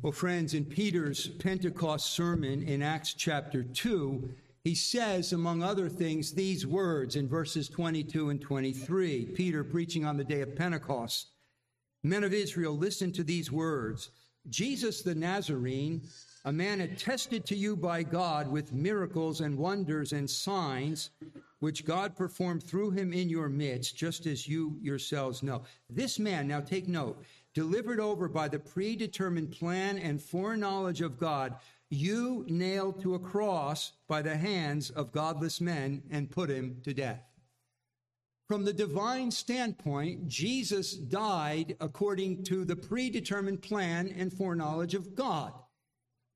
Well, friends, in Peter's Pentecost sermon in Acts chapter 2, he says, among other things, these words in verses 22 and 23. Peter preaching on the day of Pentecost. Men of Israel, listen to these words Jesus the Nazarene, a man attested to you by God with miracles and wonders and signs, which God performed through him in your midst, just as you yourselves know. This man, now take note, delivered over by the predetermined plan and foreknowledge of God, you nailed to a cross by the hands of godless men and put him to death. From the divine standpoint, Jesus died according to the predetermined plan and foreknowledge of God.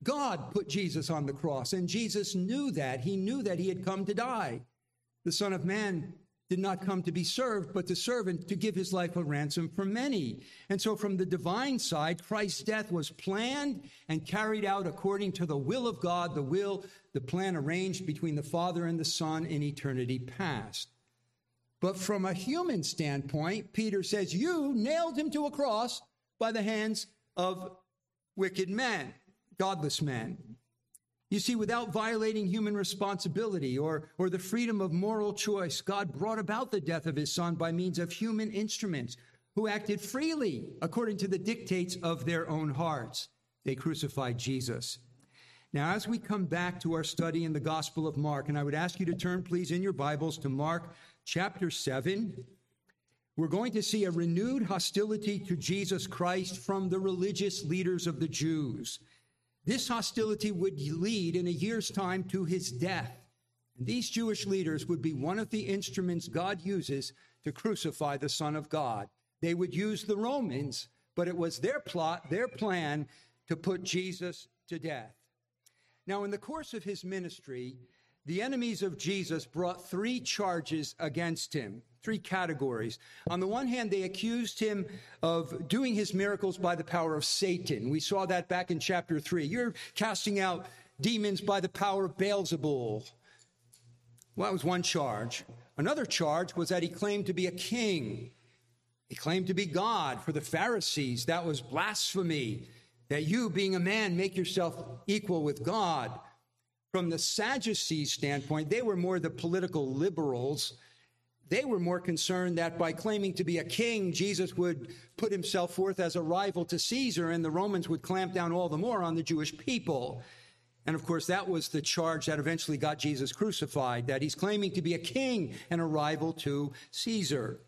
God put Jesus on the cross, and Jesus knew that. He knew that he had come to die. The Son of Man did not come to be served, but to serve and to give his life a ransom for many. And so, from the divine side, Christ's death was planned and carried out according to the will of God, the will, the plan arranged between the Father and the Son in eternity past. But from a human standpoint, Peter says, You nailed him to a cross by the hands of wicked men, godless men. You see, without violating human responsibility or, or the freedom of moral choice, God brought about the death of his son by means of human instruments who acted freely according to the dictates of their own hearts. They crucified Jesus. Now, as we come back to our study in the Gospel of Mark, and I would ask you to turn, please, in your Bibles to Mark chapter 7, we're going to see a renewed hostility to Jesus Christ from the religious leaders of the Jews. This hostility would lead in a year's time to his death. And these Jewish leaders would be one of the instruments God uses to crucify the Son of God. They would use the Romans, but it was their plot, their plan to put Jesus to death. Now, in the course of his ministry, the enemies of Jesus brought three charges against him three categories. On the one hand, they accused him of doing his miracles by the power of Satan. We saw that back in chapter 3. You're casting out demons by the power of Beelzebul. Well, that was one charge. Another charge was that he claimed to be a king. He claimed to be God. For the Pharisees, that was blasphemy. That you, being a man, make yourself equal with God. From the Sadducees' standpoint, they were more the political liberals they were more concerned that by claiming to be a king, Jesus would put himself forth as a rival to Caesar, and the Romans would clamp down all the more on the Jewish people. And of course, that was the charge that eventually got Jesus crucified, that he's claiming to be a king and a rival to Caesar.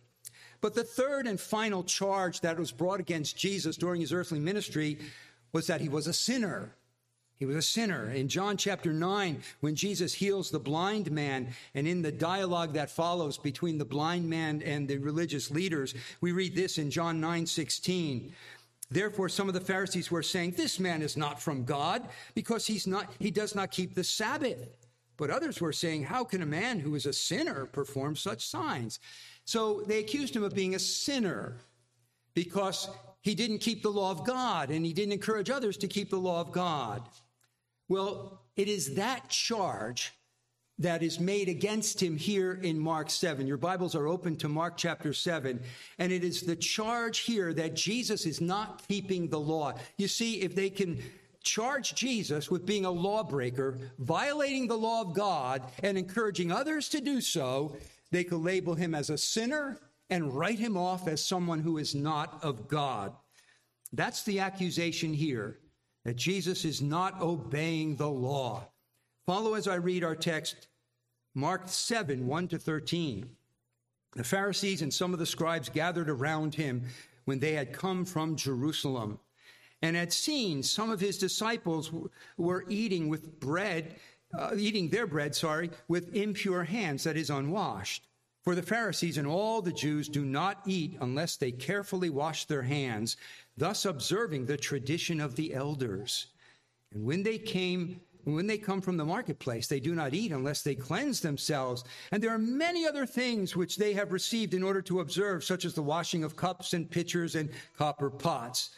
But the third and final charge that was brought against Jesus during his earthly ministry was that he was a sinner. He was a sinner. In John chapter 9, when Jesus heals the blind man, and in the dialogue that follows between the blind man and the religious leaders, we read this in John 9 16. Therefore, some of the Pharisees were saying, This man is not from God, because he's not, he does not keep the Sabbath. But others were saying, How can a man who is a sinner perform such signs? So they accused him of being a sinner because he didn't keep the law of God and he didn't encourage others to keep the law of God. Well, it is that charge that is made against him here in Mark 7. Your Bibles are open to Mark chapter 7, and it is the charge here that Jesus is not keeping the law. You see, if they can charge Jesus with being a lawbreaker, violating the law of God, and encouraging others to do so, they could label him as a sinner and write him off as someone who is not of God. That's the accusation here that Jesus is not obeying the law. Follow as I read our text, Mark 7 1 to 13. The Pharisees and some of the scribes gathered around him when they had come from Jerusalem and had seen some of his disciples were eating with bread, uh, eating their bread, sorry, with impure hands, that is, unwashed. For the Pharisees and all the Jews do not eat unless they carefully wash their hands, thus observing the tradition of the elders. And when they came, when they come from the marketplace, they do not eat unless they cleanse themselves. And there are many other things which they have received in order to observe, such as the washing of cups and pitchers and copper pots.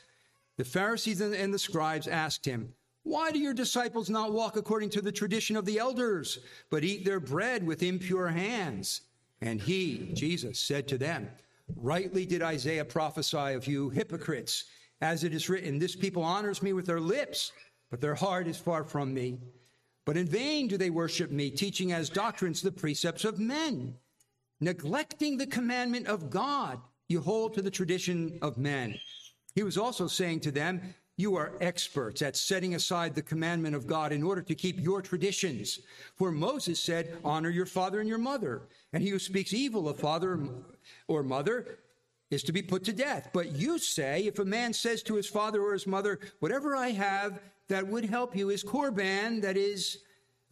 The Pharisees and the scribes asked him, Why do your disciples not walk according to the tradition of the elders, but eat their bread with impure hands? And he, Jesus, said to them, Rightly did Isaiah prophesy of you hypocrites. As it is written, this people honors me with their lips, but their heart is far from me. But in vain do they worship me, teaching as doctrines the precepts of men. Neglecting the commandment of God, you hold to the tradition of men. He was also saying to them, You are experts at setting aside the commandment of God in order to keep your traditions. For Moses said, Honor your father and your mother. And he who speaks evil of father or mother is to be put to death. But you say, if a man says to his father or his mother, Whatever I have that would help you is korban, that is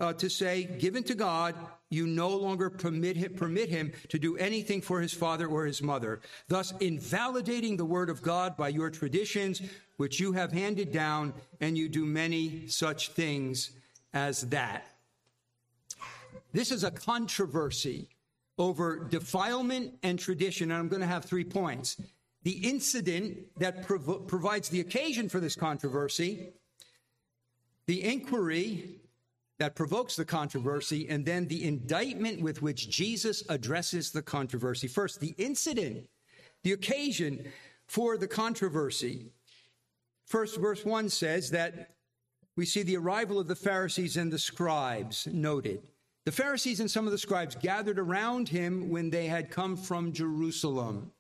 uh, to say, given to God, you no longer permit him, permit him to do anything for his father or his mother, thus invalidating the word of God by your traditions, which you have handed down, and you do many such things as that. This is a controversy over defilement and tradition, and I'm going to have three points. The incident that prov- provides the occasion for this controversy, the inquiry that provokes the controversy, and then the indictment with which Jesus addresses the controversy. First, the incident, the occasion for the controversy. First, verse 1 says that we see the arrival of the Pharisees and the scribes noted. The Pharisees and some of the scribes gathered around him when they had come from Jerusalem.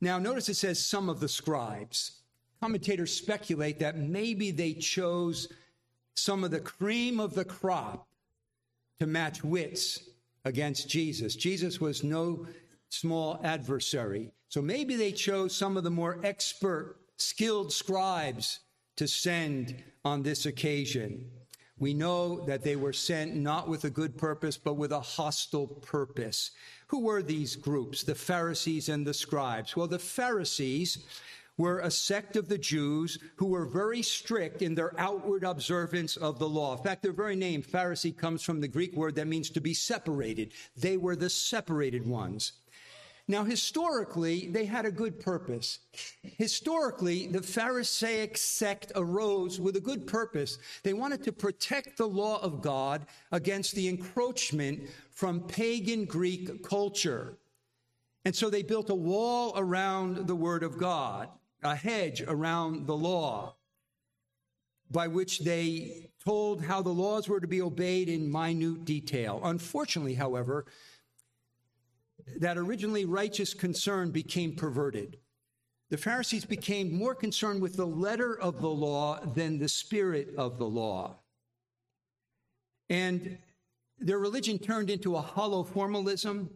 Now, notice it says some of the scribes. Commentators speculate that maybe they chose some of the cream of the crop to match wits against Jesus. Jesus was no small adversary. So maybe they chose some of the more expert, skilled scribes to send on this occasion. We know that they were sent not with a good purpose, but with a hostile purpose. Who were these groups, the Pharisees and the scribes? Well, the Pharisees were a sect of the Jews who were very strict in their outward observance of the law. In fact, their very name, Pharisee, comes from the Greek word that means to be separated. They were the separated ones. Now, historically, they had a good purpose. Historically, the Pharisaic sect arose with a good purpose. They wanted to protect the law of God against the encroachment from pagan Greek culture. And so they built a wall around the Word of God, a hedge around the law, by which they told how the laws were to be obeyed in minute detail. Unfortunately, however, that originally righteous concern became perverted. The Pharisees became more concerned with the letter of the law than the spirit of the law. And their religion turned into a hollow formalism,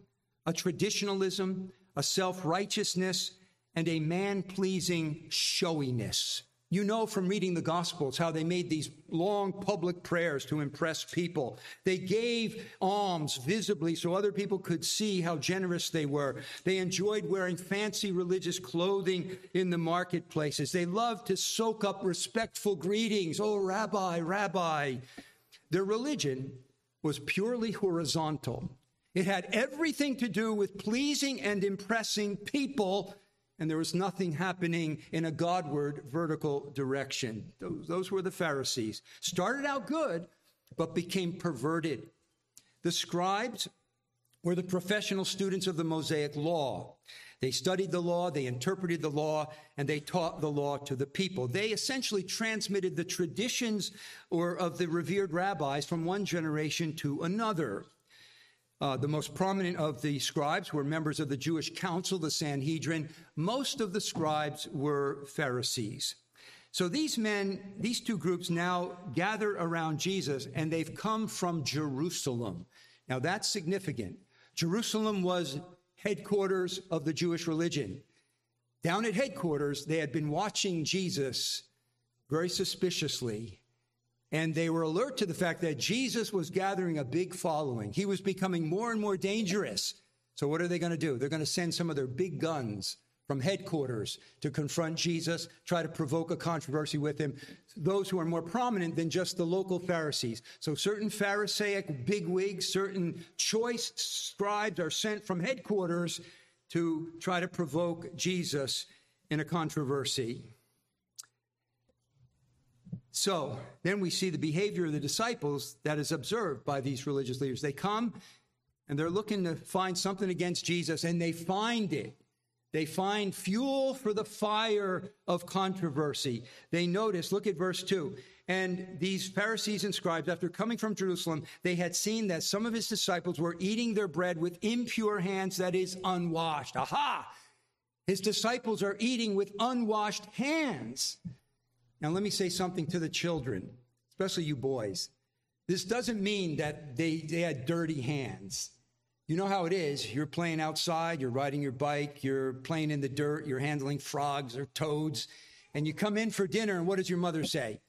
a traditionalism, a self righteousness, and a man pleasing showiness. You know from reading the Gospels how they made these long public prayers to impress people. They gave alms visibly so other people could see how generous they were. They enjoyed wearing fancy religious clothing in the marketplaces. They loved to soak up respectful greetings. Oh, Rabbi, Rabbi. Their religion was purely horizontal. It had everything to do with pleasing and impressing people and there was nothing happening in a Godward vertical direction. Those, those were the Pharisees. Started out good, but became perverted. The scribes were the professional students of the Mosaic law. They studied the law, they interpreted the law, and they taught the law to the people. They essentially transmitted the traditions or of the revered rabbis from one generation to another. Uh, the most prominent of the scribes were members of the Jewish council, the Sanhedrin. Most of the scribes were Pharisees. So these men, these two groups now gather around Jesus and they've come from Jerusalem. Now that's significant. Jerusalem was headquarters of the Jewish religion. Down at headquarters, they had been watching Jesus very suspiciously and they were alert to the fact that Jesus was gathering a big following. He was becoming more and more dangerous. So, what are they going to do? They're going to send some of their big guns from headquarters to confront Jesus, try to provoke a controversy with him. Those who are more prominent than just the local Pharisees. So, certain Pharisaic bigwigs, certain choice scribes are sent from headquarters to try to provoke Jesus in a controversy. So then we see the behavior of the disciples that is observed by these religious leaders. They come and they're looking to find something against Jesus and they find it. They find fuel for the fire of controversy. They notice, look at verse 2. And these Pharisees and scribes, after coming from Jerusalem, they had seen that some of his disciples were eating their bread with impure hands, that is, unwashed. Aha! His disciples are eating with unwashed hands. Now, let me say something to the children, especially you boys. This doesn't mean that they, they had dirty hands. You know how it is. You're playing outside, you're riding your bike, you're playing in the dirt, you're handling frogs or toads, and you come in for dinner, and what does your mother say?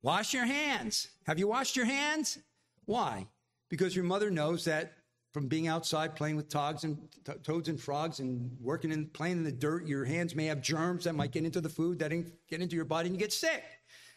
Wash your hands. Have you washed your hands? Why? Because your mother knows that from being outside playing with toads and t- toads and frogs and working and playing in the dirt, your hands may have germs that might get into the food that get into your body and you get sick.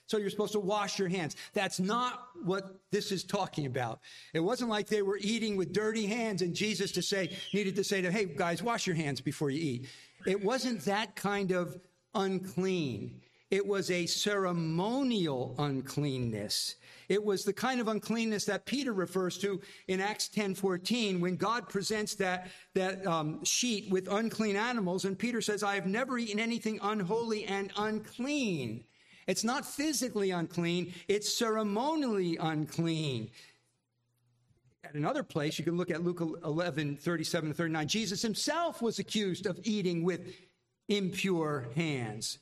So you're supposed to wash your hands. That's not what this is talking about. It wasn't like they were eating with dirty hands and Jesus to say, needed to say to, hey guys, wash your hands before you eat. It wasn't that kind of unclean. It was a ceremonial uncleanness. It was the kind of uncleanness that Peter refers to in Acts 10:14 when God presents that, that um, sheet with unclean animals. And Peter says, I have never eaten anything unholy and unclean. It's not physically unclean, it's ceremonially unclean. At another place, you can look at Luke 11, 37 39. Jesus himself was accused of eating with impure hands.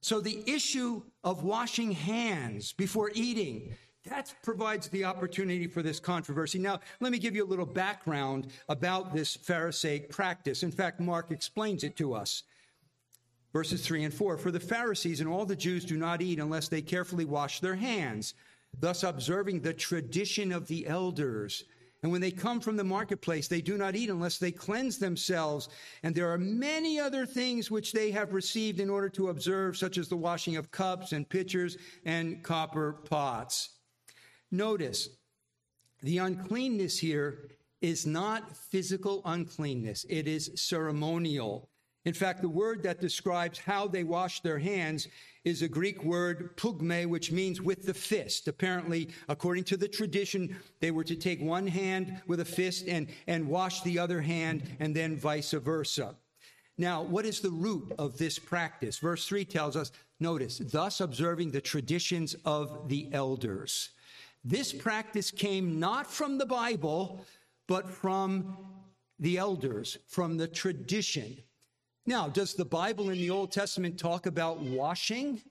So the issue of washing hands before eating, that provides the opportunity for this controversy. Now, let me give you a little background about this Pharisaic practice. In fact, Mark explains it to us verses 3 and 4. For the Pharisees and all the Jews do not eat unless they carefully wash their hands, thus observing the tradition of the elders. And when they come from the marketplace, they do not eat unless they cleanse themselves. And there are many other things which they have received in order to observe, such as the washing of cups and pitchers and copper pots. Notice the uncleanness here is not physical uncleanness, it is ceremonial. In fact, the word that describes how they wash their hands is a Greek word, pugme, which means with the fist. Apparently, according to the tradition, they were to take one hand with a fist and, and wash the other hand, and then vice versa. Now, what is the root of this practice? Verse 3 tells us, notice, thus observing the traditions of the elders. This practice came not from the Bible, but from the elders, from the tradition. Now, does the Bible in the Old Testament talk about washing?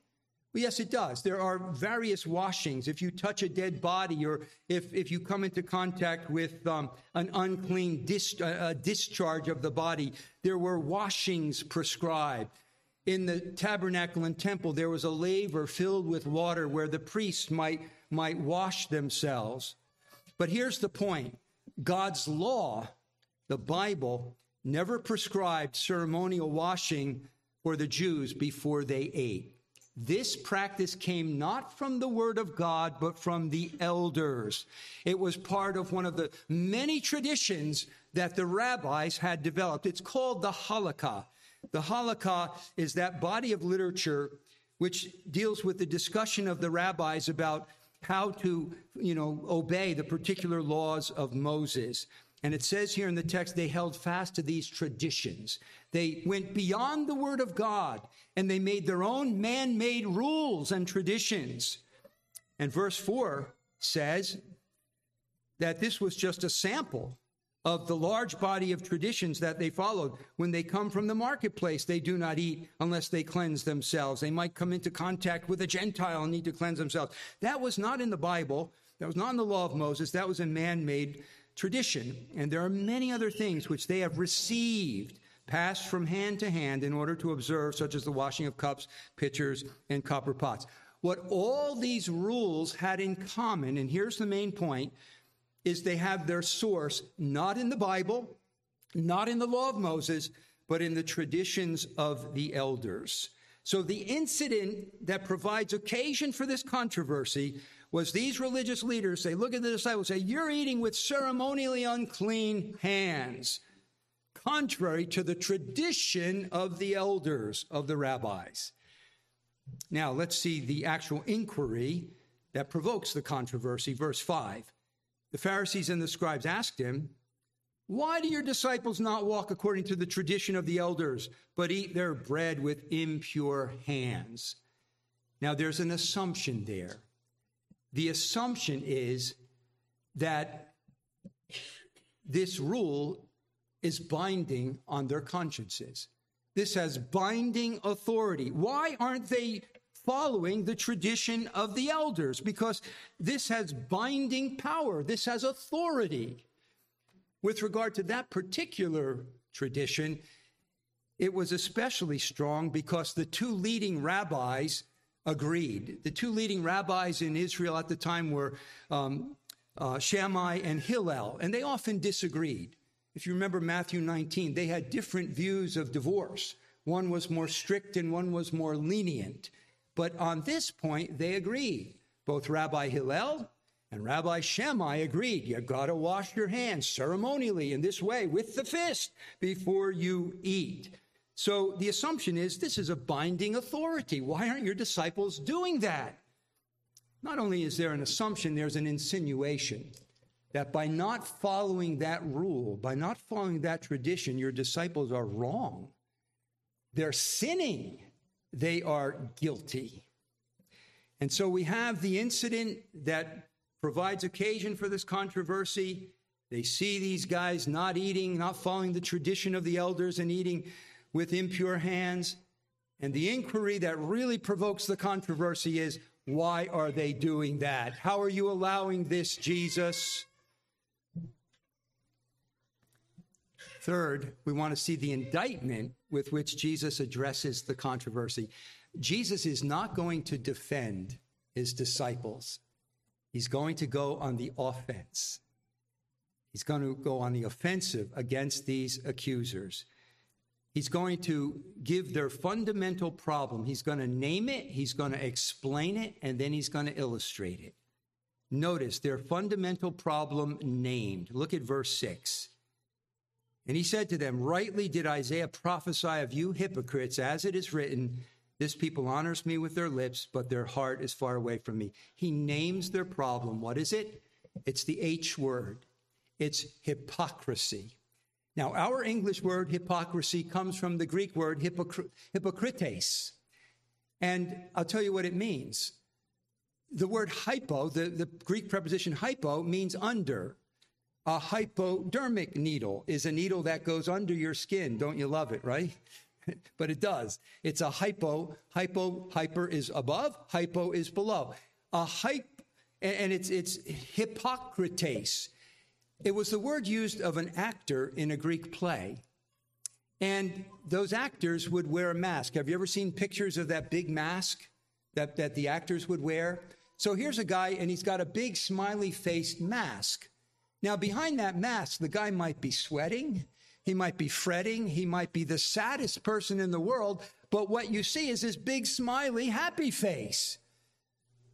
Well, yes, it does. There are various washings. If you touch a dead body or if, if you come into contact with um, an unclean dis- uh, discharge of the body, there were washings prescribed. In the tabernacle and temple, there was a laver filled with water where the priests might, might wash themselves. But here's the point God's law, the Bible, never prescribed ceremonial washing for the Jews before they ate. This practice came not from the word of God, but from the elders. It was part of one of the many traditions that the rabbis had developed. It's called the Halakha. The Halakha is that body of literature which deals with the discussion of the rabbis about how to, you know, obey the particular laws of Moses. And it says here in the text, they held fast to these traditions. They went beyond the word of God and they made their own man made rules and traditions. And verse 4 says that this was just a sample of the large body of traditions that they followed. When they come from the marketplace, they do not eat unless they cleanse themselves. They might come into contact with a Gentile and need to cleanse themselves. That was not in the Bible. That was not in the law of Moses. That was a man made tradition. And there are many other things which they have received, passed from hand to hand in order to observe, such as the washing of cups, pitchers, and copper pots. What all these rules had in common, and here's the main point, is they have their source not in the Bible, not in the law of Moses, but in the traditions of the elders. So the incident that provides occasion for this controversy was these religious leaders say, look at the disciples, say, you're eating with ceremonially unclean hands, contrary to the tradition of the elders of the rabbis. Now, let's see the actual inquiry that provokes the controversy. Verse 5. The Pharisees and the scribes asked him, Why do your disciples not walk according to the tradition of the elders, but eat their bread with impure hands? Now, there's an assumption there. The assumption is that this rule is binding on their consciences. This has binding authority. Why aren't they following the tradition of the elders? Because this has binding power, this has authority. With regard to that particular tradition, it was especially strong because the two leading rabbis agreed. The two leading rabbis in Israel at the time were um, uh, Shammai and Hillel, and they often disagreed. If you remember Matthew 19, they had different views of divorce. One was more strict and one was more lenient. But on this point, they agreed. Both Rabbi Hillel and Rabbi Shammai agreed. You've got to wash your hands ceremonially in this way with the fist before you eat. So the assumption is this is a binding authority. Why aren't your disciples doing that? Not only is there an assumption, there's an insinuation that by not following that rule, by not following that tradition, your disciples are wrong. They're sinning. They are guilty. And so we have the incident that provides occasion for this controversy. They see these guys not eating, not following the tradition of the elders and eating with impure hands. And the inquiry that really provokes the controversy is why are they doing that? How are you allowing this, Jesus? Third, we want to see the indictment with which Jesus addresses the controversy. Jesus is not going to defend his disciples, he's going to go on the offense. He's going to go on the offensive against these accusers. He's going to give their fundamental problem. He's going to name it, he's going to explain it, and then he's going to illustrate it. Notice their fundamental problem named. Look at verse 6. And he said to them, Rightly did Isaiah prophesy of you hypocrites, as it is written, This people honors me with their lips, but their heart is far away from me. He names their problem. What is it? It's the H word. It's hypocrisy. Now, our English word hypocrisy comes from the Greek word hypocr- hypocrites. And I'll tell you what it means. The word hypo, the, the Greek preposition hypo, means under. A hypodermic needle is a needle that goes under your skin. Don't you love it, right? but it does. It's a hypo. Hypo, hyper is above, hypo is below. A hype, and it's, it's Hippocrates. It was the word used of an actor in a Greek play. And those actors would wear a mask. Have you ever seen pictures of that big mask that, that the actors would wear? So here's a guy, and he's got a big smiley faced mask. Now, behind that mask, the guy might be sweating, he might be fretting, he might be the saddest person in the world, but what you see is this big, smiley, happy face.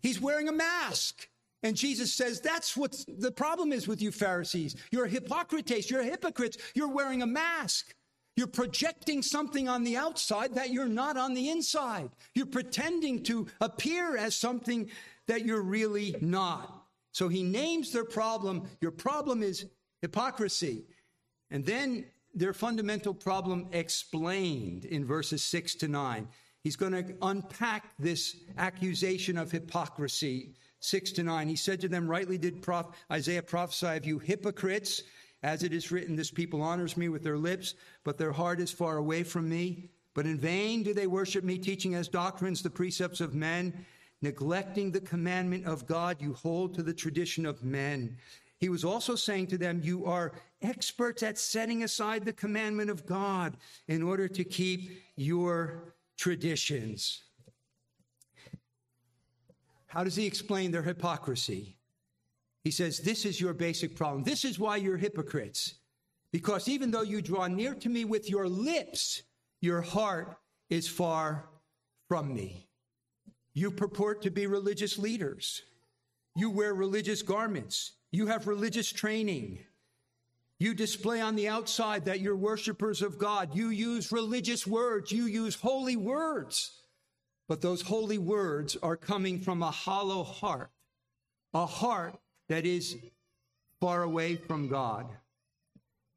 He's wearing a mask. And Jesus says, that's what the problem is with you Pharisees. You're hypocrites, you're hypocrites, you're wearing a mask. You're projecting something on the outside that you're not on the inside. You're pretending to appear as something that you're really not. So he names their problem. Your problem is hypocrisy. And then their fundamental problem explained in verses six to nine. He's going to unpack this accusation of hypocrisy. Six to nine. He said to them, Rightly did Proph- Isaiah prophesy of you hypocrites, as it is written, This people honors me with their lips, but their heart is far away from me. But in vain do they worship me, teaching as doctrines the precepts of men neglecting the commandment of God, you hold to the tradition of men. He was also saying to them, You are experts at setting aside the commandment of God in order to keep your traditions. How does he explain their hypocrisy? He says, This is your basic problem. This is why you're hypocrites. Because even though you draw near to me with your lips, your heart is far from me. You purport to be religious leaders. You wear religious garments. You have religious training. You display on the outside that you're worshipers of God. You use religious words. You use holy words. But those holy words are coming from a hollow heart, a heart that is far away from God.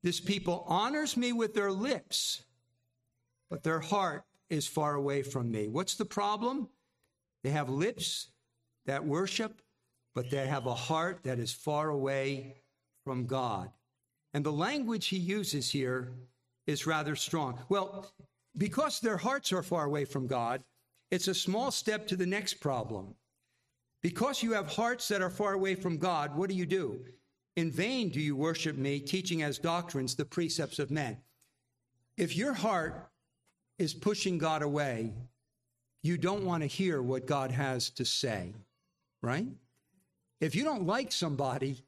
This people honors me with their lips, but their heart is far away from me. What's the problem? They have lips that worship, but they have a heart that is far away from God. And the language he uses here is rather strong. Well, because their hearts are far away from God, it's a small step to the next problem. Because you have hearts that are far away from God, what do you do? In vain do you worship me, teaching as doctrines the precepts of men. If your heart is pushing God away, you don't want to hear what God has to say, right? If you don't like somebody,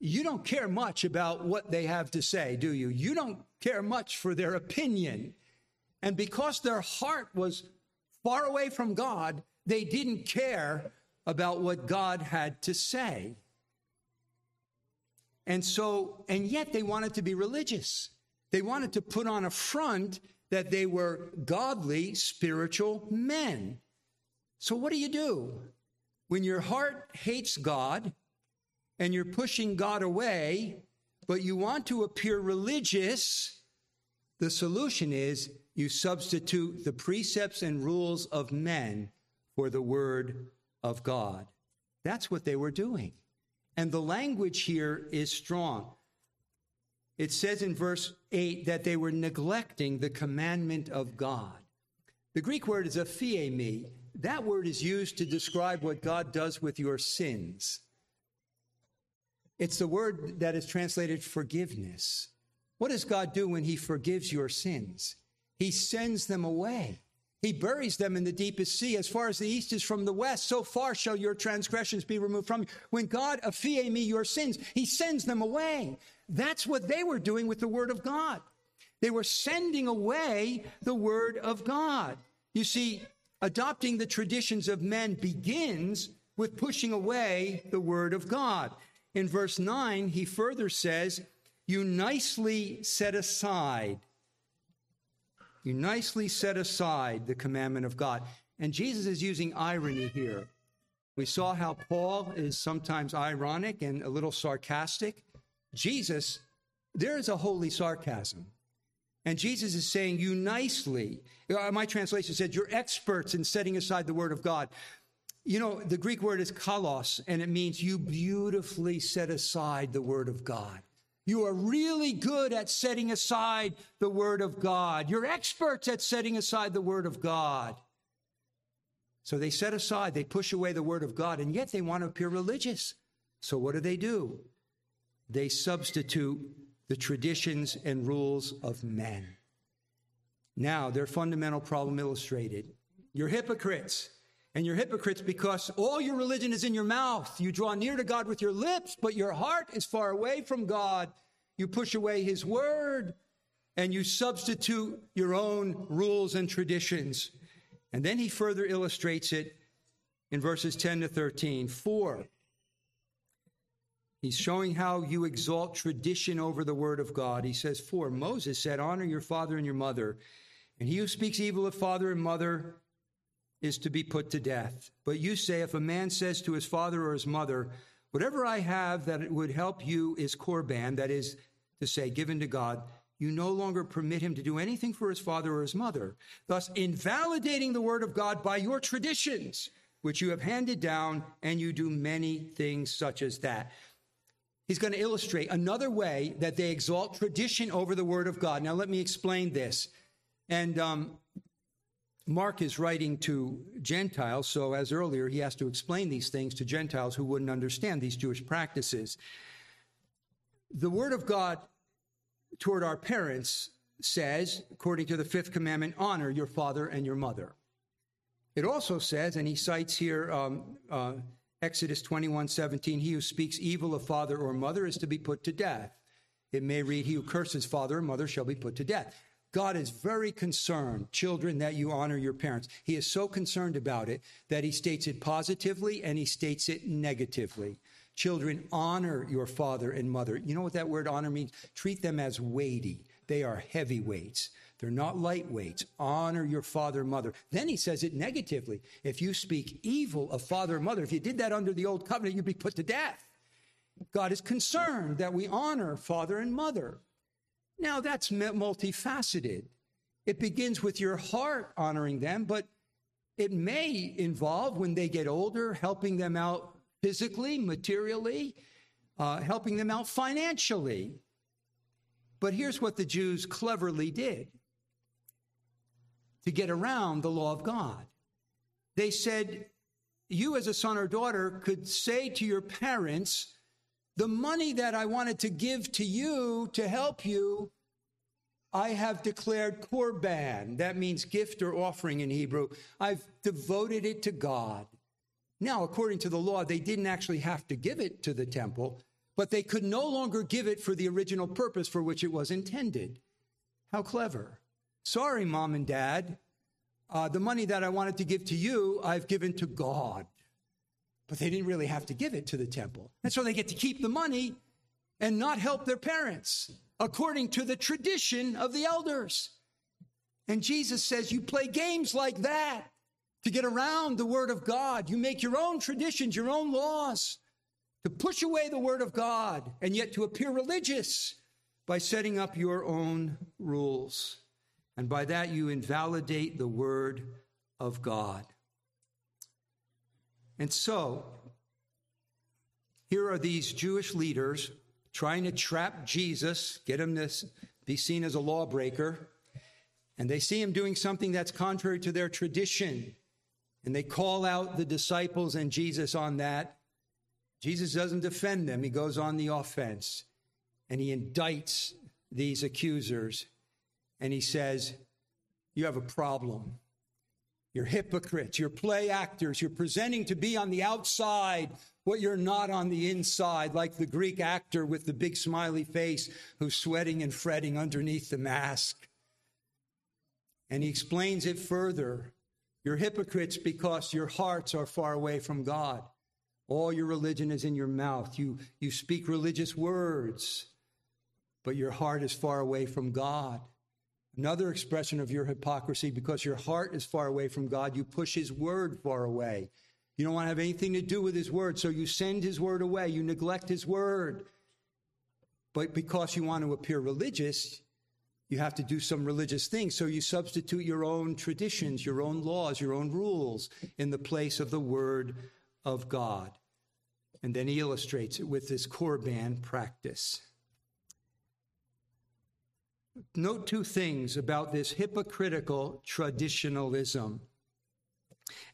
you don't care much about what they have to say, do you? You don't care much for their opinion. And because their heart was far away from God, they didn't care about what God had to say. And so, and yet they wanted to be religious. They wanted to put on a front that they were godly, spiritual men. So, what do you do? When your heart hates God and you're pushing God away, but you want to appear religious, the solution is you substitute the precepts and rules of men for the word of God. That's what they were doing. And the language here is strong. It says in verse 8 that they were neglecting the commandment of God. The Greek word is aphiemi. That word is used to describe what God does with your sins. It's the word that is translated forgiveness. What does God do when He forgives your sins? He sends them away. He buries them in the deepest sea. As far as the east is from the west, so far shall your transgressions be removed from you. When God me your sins, he sends them away. That's what they were doing with the word of God. They were sending away the word of God. You see, adopting the traditions of men begins with pushing away the word of God. In verse 9, he further says, You nicely set aside you nicely set aside the commandment of God. And Jesus is using irony here. We saw how Paul is sometimes ironic and a little sarcastic. Jesus, there is a holy sarcasm. And Jesus is saying, You nicely, uh, my translation said, You're experts in setting aside the word of God. You know, the Greek word is kalos, and it means you beautifully set aside the word of God. You are really good at setting aside the Word of God. You're experts at setting aside the Word of God. So they set aside, they push away the Word of God, and yet they want to appear religious. So what do they do? They substitute the traditions and rules of men. Now, their fundamental problem illustrated. You're hypocrites. And you're hypocrites because all your religion is in your mouth. You draw near to God with your lips, but your heart is far away from God. You push away His word and you substitute your own rules and traditions. And then he further illustrates it in verses 10 to 13. For he's showing how you exalt tradition over the word of God. He says, For Moses said, Honor your father and your mother, and he who speaks evil of father and mother is to be put to death. But you say, if a man says to his father or his mother, Whatever I have that it would help you is korban, that is to say, given to God, you no longer permit him to do anything for his father or his mother, thus invalidating the word of God by your traditions, which you have handed down, and you do many things such as that. He's going to illustrate another way that they exalt tradition over the word of God. Now, let me explain this. And um, Mark is writing to Gentiles, so as earlier, he has to explain these things to Gentiles who wouldn't understand these Jewish practices. The Word of God toward our parents says, according to the fifth commandment, honor your father and your mother. It also says, and he cites here um, uh, Exodus 21 17, he who speaks evil of father or mother is to be put to death. It may read, he who curses father or mother shall be put to death. God is very concerned, children, that you honor your parents. He is so concerned about it that he states it positively and he states it negatively. Children, honor your father and mother. You know what that word honor means? Treat them as weighty. They are heavyweights. They're not lightweights. Honor your father and mother. Then he says it negatively. If you speak evil of father and mother, if you did that under the old covenant, you'd be put to death. God is concerned that we honor father and mother. Now, that's multifaceted. It begins with your heart honoring them, but it may involve, when they get older, helping them out physically, materially, uh, helping them out financially. But here's what the Jews cleverly did to get around the law of God. They said, You, as a son or daughter, could say to your parents, The money that I wanted to give to you to help you, I have declared korban. That means gift or offering in Hebrew. I've devoted it to God. Now, according to the law, they didn't actually have to give it to the temple, but they could no longer give it for the original purpose for which it was intended. How clever. Sorry, mom and dad. Uh, the money that I wanted to give to you, I've given to God. But they didn't really have to give it to the temple. And so they get to keep the money and not help their parents according to the tradition of the elders. And Jesus says, You play games like that to get around the Word of God. You make your own traditions, your own laws to push away the Word of God and yet to appear religious by setting up your own rules. And by that, you invalidate the Word of God. And so, here are these Jewish leaders trying to trap Jesus, get him to be seen as a lawbreaker. And they see him doing something that's contrary to their tradition. And they call out the disciples and Jesus on that. Jesus doesn't defend them, he goes on the offense. And he indicts these accusers. And he says, You have a problem. You're hypocrites. You're play actors. You're presenting to be on the outside what you're not on the inside, like the Greek actor with the big smiley face who's sweating and fretting underneath the mask. And he explains it further. You're hypocrites because your hearts are far away from God. All your religion is in your mouth. You, you speak religious words, but your heart is far away from God. Another expression of your hypocrisy, because your heart is far away from God, you push his word far away. You don't want to have anything to do with his word, so you send his word away. You neglect his word. But because you want to appear religious, you have to do some religious things. So you substitute your own traditions, your own laws, your own rules in the place of the word of God. And then he illustrates it with this Korban practice. Note two things about this hypocritical traditionalism.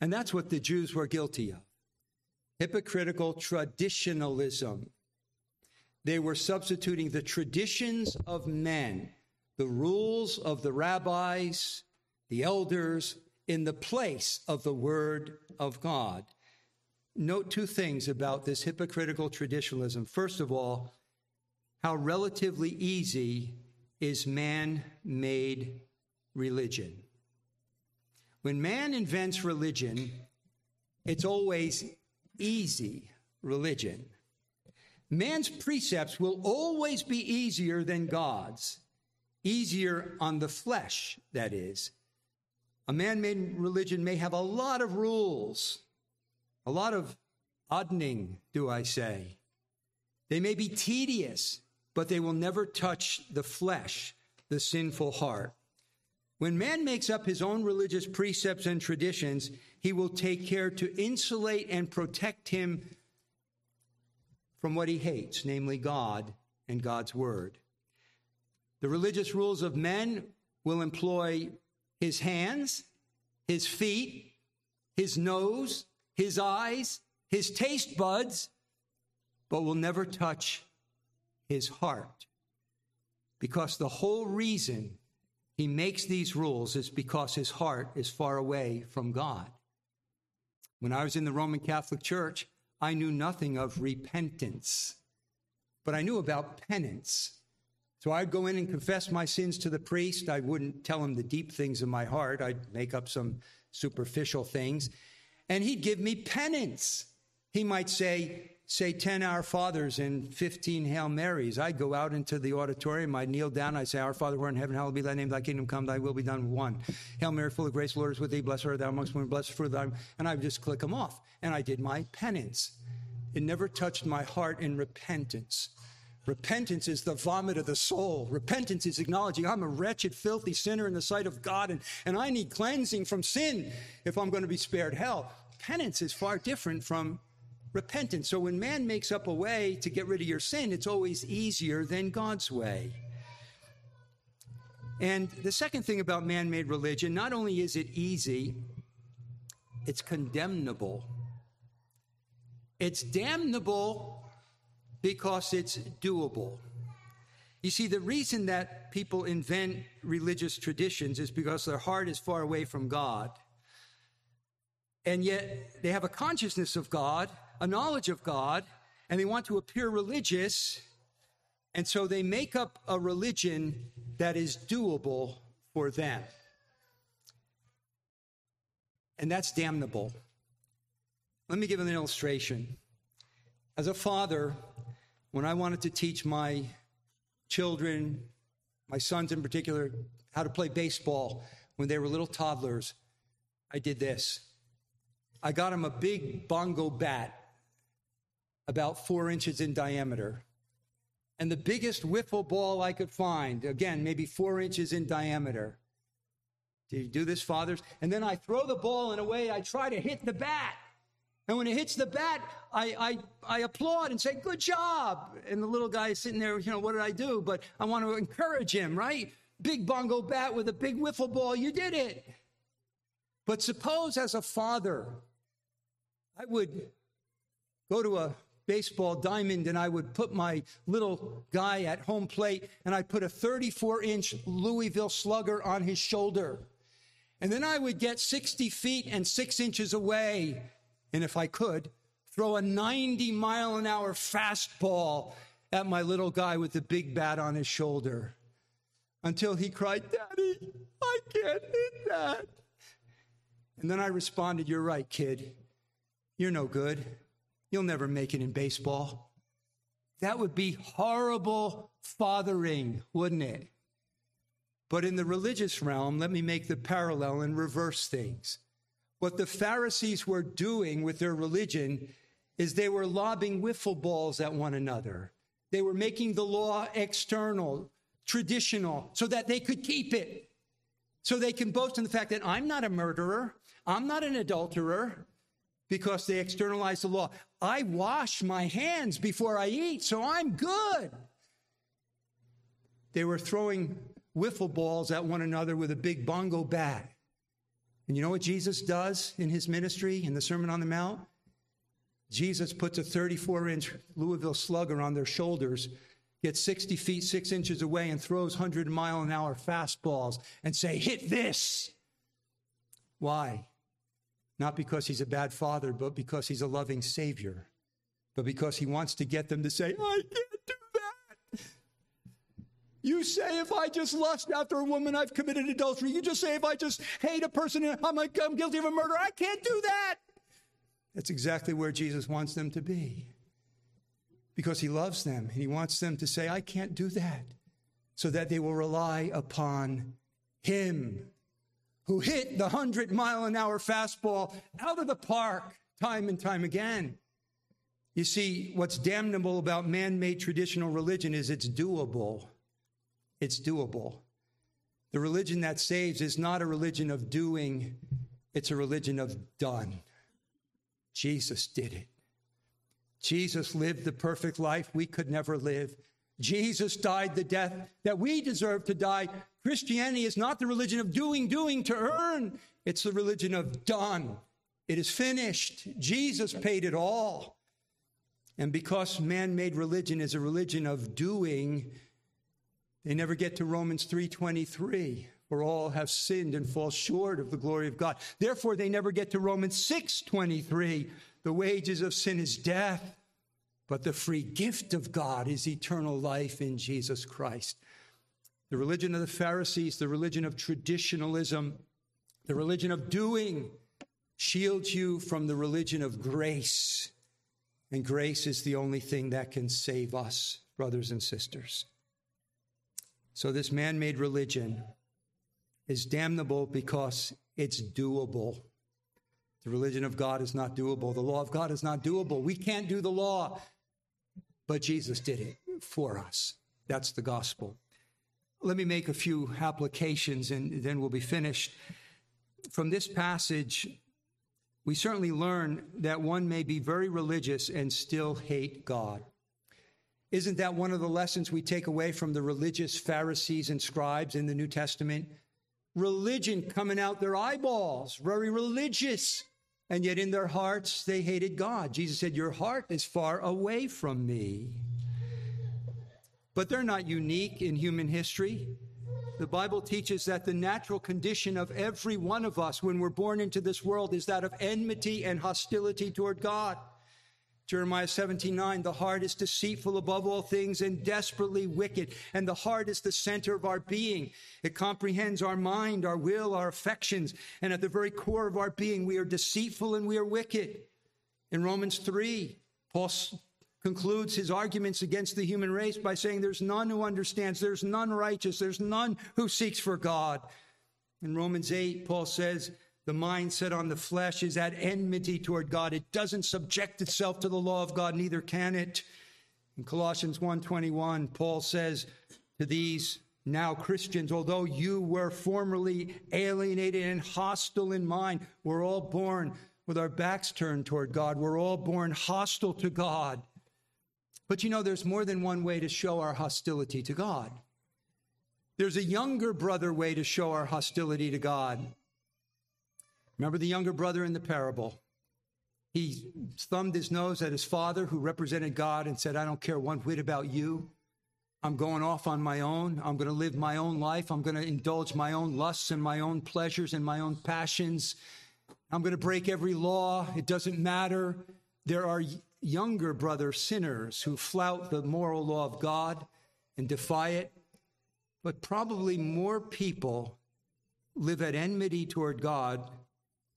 And that's what the Jews were guilty of hypocritical traditionalism. They were substituting the traditions of men, the rules of the rabbis, the elders, in the place of the Word of God. Note two things about this hypocritical traditionalism. First of all, how relatively easy is man made religion. When man invents religion, it's always easy religion. Man's precepts will always be easier than God's, easier on the flesh, that is. A man made religion may have a lot of rules, a lot of oddning, do I say. They may be tedious, but they will never touch the flesh, the sinful heart. When man makes up his own religious precepts and traditions, he will take care to insulate and protect him from what he hates, namely God and God's word. The religious rules of men will employ his hands, his feet, his nose, his eyes, his taste buds, but will never touch his heart. Because the whole reason he makes these rules is because his heart is far away from God. When I was in the Roman Catholic Church, I knew nothing of repentance, but I knew about penance. So I'd go in and confess my sins to the priest. I wouldn't tell him the deep things of my heart. I'd make up some superficial things. And he'd give me penance. He might say, say 10 Our Fathers and 15 Hail Marys. I'd go out into the auditorium, I'd kneel down, I'd say, Our Father who art in heaven, hallowed be thy name, thy kingdom come, thy will be done. One. Hail Mary, full of grace, Lord is with thee, blessed art thou amongst women, blessed fruit of thy And I just click them off. And I did my penance. It never touched my heart in repentance. Repentance is the vomit of the soul. Repentance is acknowledging I'm a wretched, filthy sinner in the sight of God, and, and I need cleansing from sin if I'm going to be spared hell. Penance is far different from repentance. So when man makes up a way to get rid of your sin, it's always easier than God's way. And the second thing about man made religion, not only is it easy, it's condemnable. It's damnable because it's doable. You see, the reason that people invent religious traditions is because their heart is far away from God. And yet they have a consciousness of God, a knowledge of God, and they want to appear religious. And so they make up a religion that is doable for them. And that's damnable. Let me give an illustration. As a father, when I wanted to teach my children, my sons in particular, how to play baseball when they were little toddlers, I did this. I got them a big bongo bat, about four inches in diameter, and the biggest wiffle ball I could find, again, maybe four inches in diameter. Do you do this, fathers? And then I throw the ball in a way I try to hit the bat. And when it hits the bat, I, I, I applaud and say, good job. And the little guy is sitting there, you know, what did I do? But I want to encourage him, right? Big bongo bat with a big wiffle ball, you did it. But suppose as a father, I would go to a baseball diamond and I would put my little guy at home plate and I'd put a 34 inch Louisville slugger on his shoulder. And then I would get 60 feet and six inches away and if I could, throw a 90 mile an hour fastball at my little guy with the big bat on his shoulder until he cried, Daddy, I can't hit that. And then I responded, You're right, kid. You're no good. You'll never make it in baseball. That would be horrible fathering, wouldn't it? But in the religious realm, let me make the parallel and reverse things. What the Pharisees were doing with their religion is they were lobbing wiffle balls at one another. They were making the law external, traditional, so that they could keep it. So they can boast in the fact that I'm not a murderer, I'm not an adulterer, because they externalize the law. I wash my hands before I eat, so I'm good. They were throwing wiffle balls at one another with a big bongo bat. And you know what Jesus does in his ministry in the Sermon on the Mount? Jesus puts a 34 inch Louisville slugger on their shoulders, gets 60 feet, six inches away, and throws 100 mile an hour fastballs and say, Hit this. Why? Not because he's a bad father, but because he's a loving Savior, but because he wants to get them to say, I can't do that. you say if I just lust after a woman, I've committed adultery. You just say if I just hate a person, I'm, like, I'm guilty of a murder. I can't do that. That's exactly where Jesus wants them to be. Because he loves them and he wants them to say, I can't do that. So that they will rely upon him who hit the 100 mile an hour fastball out of the park time and time again. You see, what's damnable about man made traditional religion is it's doable. It's doable. The religion that saves is not a religion of doing, it's a religion of done. Jesus did it. Jesus lived the perfect life we could never live. Jesus died the death that we deserve to die. Christianity is not the religion of doing, doing to earn. It's the religion of done. It is finished. Jesus paid it all. And because man made religion is a religion of doing, they never get to Romans 3:23, for all have sinned and fall short of the glory of God. Therefore they never get to Romans 6:23, the wages of sin is death, but the free gift of God is eternal life in Jesus Christ. The religion of the Pharisees, the religion of traditionalism, the religion of doing shields you from the religion of grace. And grace is the only thing that can save us, brothers and sisters. So, this man made religion is damnable because it's doable. The religion of God is not doable. The law of God is not doable. We can't do the law, but Jesus did it. for us. That's the gospel. Let me make a few applications and then we'll be finished. From this passage, we certainly learn that one may be very religious and still hate God. Isn't that one of the lessons we take away from the religious Pharisees and scribes in the New Testament? Religion coming out their eyeballs, very religious. And yet in their hearts, they hated God. Jesus said, Your heart is far away from me. But they're not unique in human history. The Bible teaches that the natural condition of every one of us when we're born into this world is that of enmity and hostility toward God. Jeremiah 17, 9, the heart is deceitful above all things and desperately wicked. And the heart is the center of our being. It comprehends our mind, our will, our affections. And at the very core of our being, we are deceitful and we are wicked. In Romans 3, Paul concludes his arguments against the human race by saying there's none who understands, there's none righteous, there's none who seeks for God. In Romans 8, Paul says, the mind set on the flesh is at enmity toward God. It doesn't subject itself to the law of God, neither can it. In Colossians 1:21, Paul says to these now Christians, although you were formerly alienated and hostile in mind, we're all born with our backs turned toward God. We're all born hostile to God. But you know, there's more than one way to show our hostility to God. There's a younger brother way to show our hostility to God. Remember the younger brother in the parable? He thumbed his nose at his father, who represented God, and said, I don't care one whit about you. I'm going off on my own. I'm going to live my own life. I'm going to indulge my own lusts and my own pleasures and my own passions. I'm going to break every law. It doesn't matter. There are younger brother sinners who flout the moral law of God and defy it. But probably more people live at enmity toward God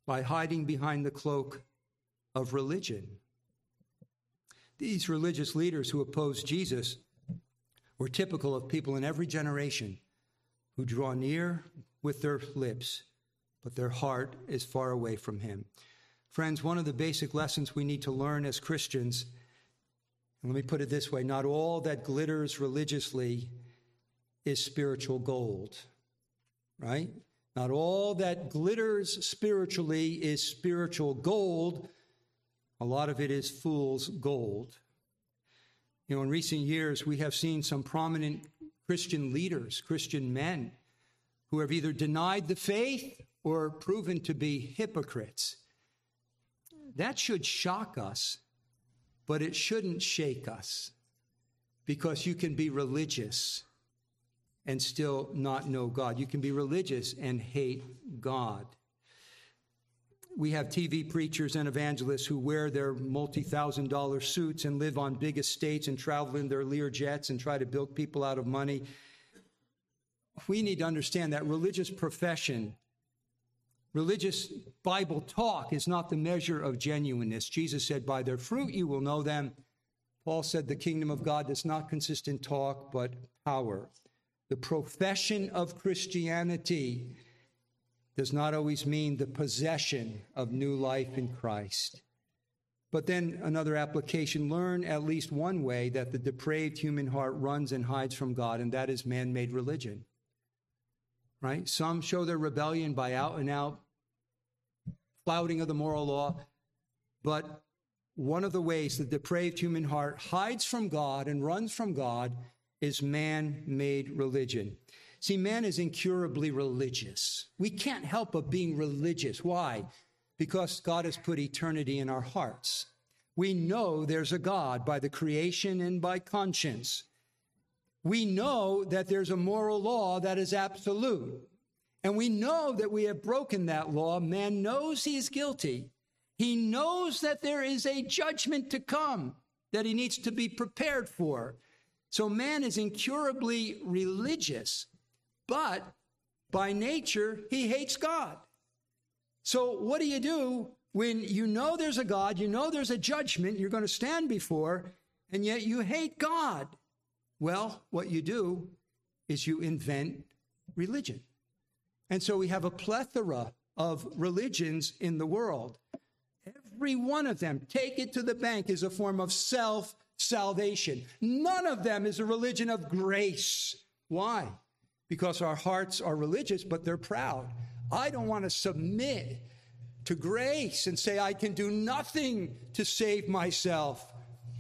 by hiding behind the cloak of religion. These religious leaders who opposed Jesus were typical of people in every generation who draw near with their lips, but their heart is far away from him. Friends, one of the basic lessons we need to learn as Christians, and let me put it this way not all that glitters religiously is spiritual gold, right? Not all that glitters spiritually is spiritual gold. A lot of it is fool's gold. You know, in recent years, we have seen some prominent Christian leaders, Christian men, who have either denied the faith or proven to be hypocrites. That should shock us, but it shouldn't shake us because you can be religious and still not know God. You can be religious and hate God. We have TV preachers and evangelists who wear their multi thousand dollar suits and live on big estates and travel in their Lear jets and try to bilk people out of money. We need to understand that religious profession, religious Bible talk is not the measure of genuineness. Jesus said, By their fruit you will know them. Paul said, The kingdom of God does not consist in talk, but power. The profession of Christianity does not always mean the possession of new life in Christ. But then another application learn at least one way that the depraved human heart runs and hides from God, and that is man made religion. Right? Some show their rebellion by out and out flouting of the moral law, but one of the ways the depraved human heart hides from God and runs from God is man made religion. See, man is incurably religious. We can't help but being religious. Why? Because God has put eternity in our hearts. We know there's a God by the creation and by conscience. We know that there's a moral law that is absolute. And we know that we have broken that law. Man knows he is guilty. He knows that there is a judgment to come that he needs to be prepared for. So man is incurably religious, but by nature, he hates God. So what do you do when you know there's a God, you know there's a judgment you're going to stand before, and yet you hate God? Well, what you do is you invent religion. And so we have a plethora of religions in the world. Every one of them, take it to the bank, is a form of self salvation. None of them is a religion of grace. Why? Because our hearts are religious, but they're proud. I don't want to submit to grace and say, I can do nothing to save myself.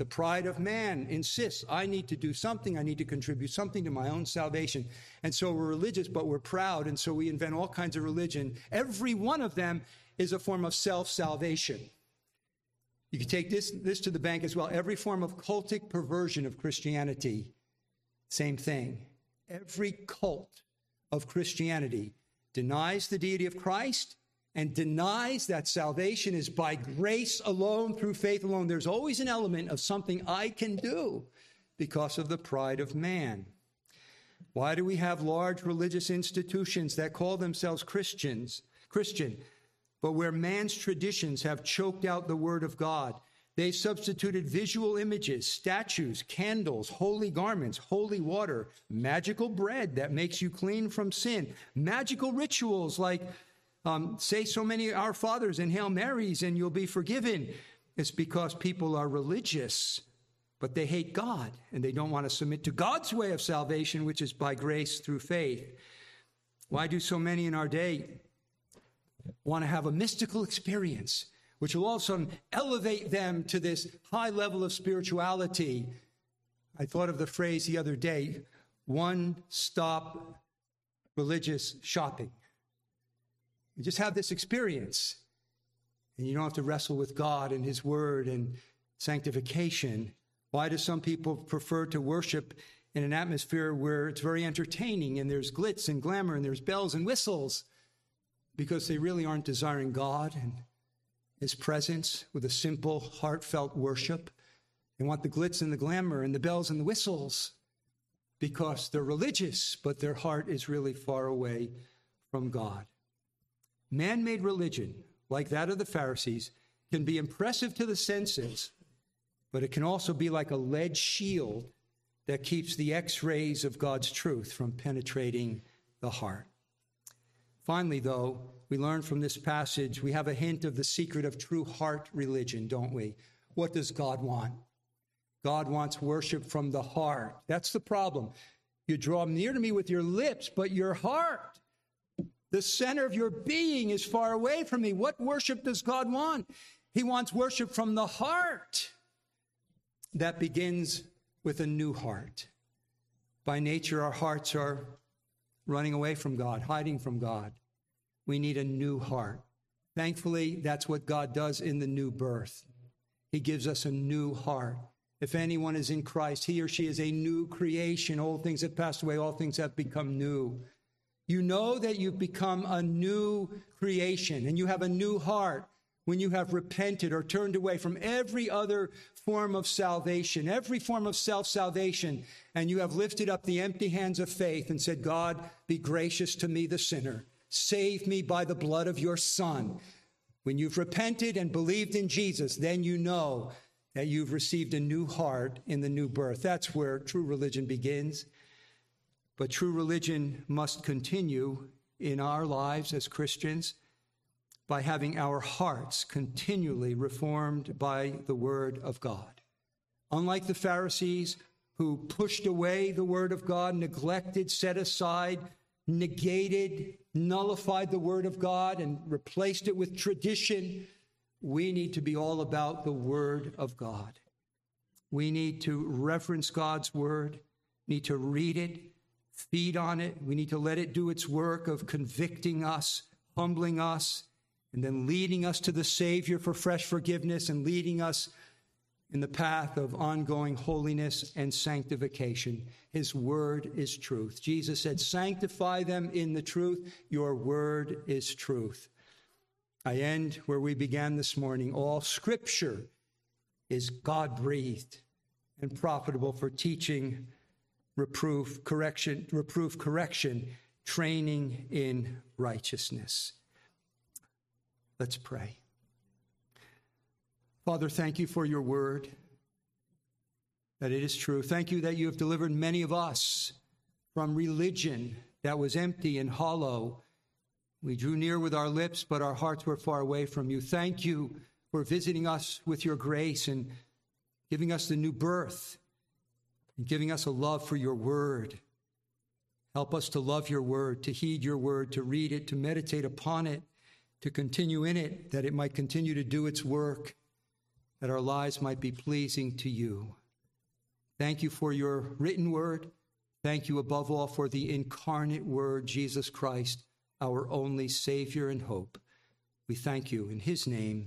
The pride of man insists, I need to do something, I need to contribute something to my own salvation. And so we're religious, but we're proud, and so we invent all kinds of religion. Every one of them is a form of self salvation. You can take this, this to the bank as well. Every form of cultic perversion of Christianity, same thing. Every cult of Christianity denies the deity of Christ and denies that salvation is by grace alone, through faith alone. There's always an element of something I can do because of the pride of man. Why do we have large religious institutions that call themselves Christians, Christian, but where man's traditions have choked out the word of God? They substituted visual images, statues, candles, holy garments, holy water, magical bread that makes you clean from sin, magical rituals like um, say so many Our Fathers and Hail Marys and you'll be forgiven. It's because people are religious, but they hate God and they don't want to submit to God's way of salvation, which is by grace through faith. Why do so many in our day want to have a mystical experience, which will all of a sudden elevate them to this high level of spirituality? I thought of the phrase the other day one stop religious shopping. You just have this experience. And you don't have to wrestle with God and His Word and sanctification. Why do some people prefer to worship in an atmosphere where it's very entertaining and there's glitz and glamour and there's bells and whistles? Because they really aren't desiring God and His presence with a simple, heartfelt worship. They want the glitz and the glamour and the bells and the whistles because they're religious, but their heart is really far away from God. Man made religion, like that of the Pharisees, can be impressive to the senses, but it can also be like a lead shield that keeps the x rays of God's truth from penetrating the heart. Finally, though, we learn from this passage, we have a hint of the secret of true heart religion, don't we? What does God want? God wants worship from the heart. That's the problem. You draw near to me with your lips, but your heart the center of your being is far away from me. What worship does God want? He wants worship from the heart that begins with a new heart. By nature, our hearts are running away from God, hiding from God. We need a new heart. Thankfully, that's what God does in the new birth. He gives us a new heart. If anyone is in Christ, he or she is a new creation. Old things have passed away, all things have become new. You know that you've become a new creation and you have a new heart when you have repented or turned away from every other form of salvation, every form of self salvation, and you have lifted up the empty hands of faith and said, God, be gracious to me, the sinner. Save me by the blood of your Son. When you've repented and believed in Jesus, then you know that you've received a new heart in the new birth. That's where true religion begins. But true religion must continue in our lives as Christians by having our hearts continually reformed by the Word of God. Unlike the Pharisees who pushed away the Word of God, neglected, set aside, negated, nullified the Word of God, and replaced it with tradition, we need to be all about the Word of God. We need to reference God's Word, need to read it, feed on it. We need to let it do its work of convicting us, humbling us, and then leading us to the Savior for fresh forgiveness and leading us in the path of ongoing holiness and sanctification. His word is truth. Jesus said, Sanctify them in the truth. Your word is truth. I end where we began this morning. All scripture is God breathed and profitable for teaching reproof, correction, reproof, correction, training in righteousness. Let's pray. Father, thank you for your word, that it is true. Thank you that you have delivered many of us from religion that was empty and hollow. We drew near with our lips, but our hearts were far away from you. Thank you for visiting us with your grace and giving us the new birth, and giving us a love for your word. Help us to love your word, to heed your word, to read it, to meditate upon it, to continue in it, that it might continue to do its work, that our lives might be pleasing to you. Thank you for your written word. Thank you above all for the incarnate word, Jesus Christ, our only Savior and hope. We thank you in his name.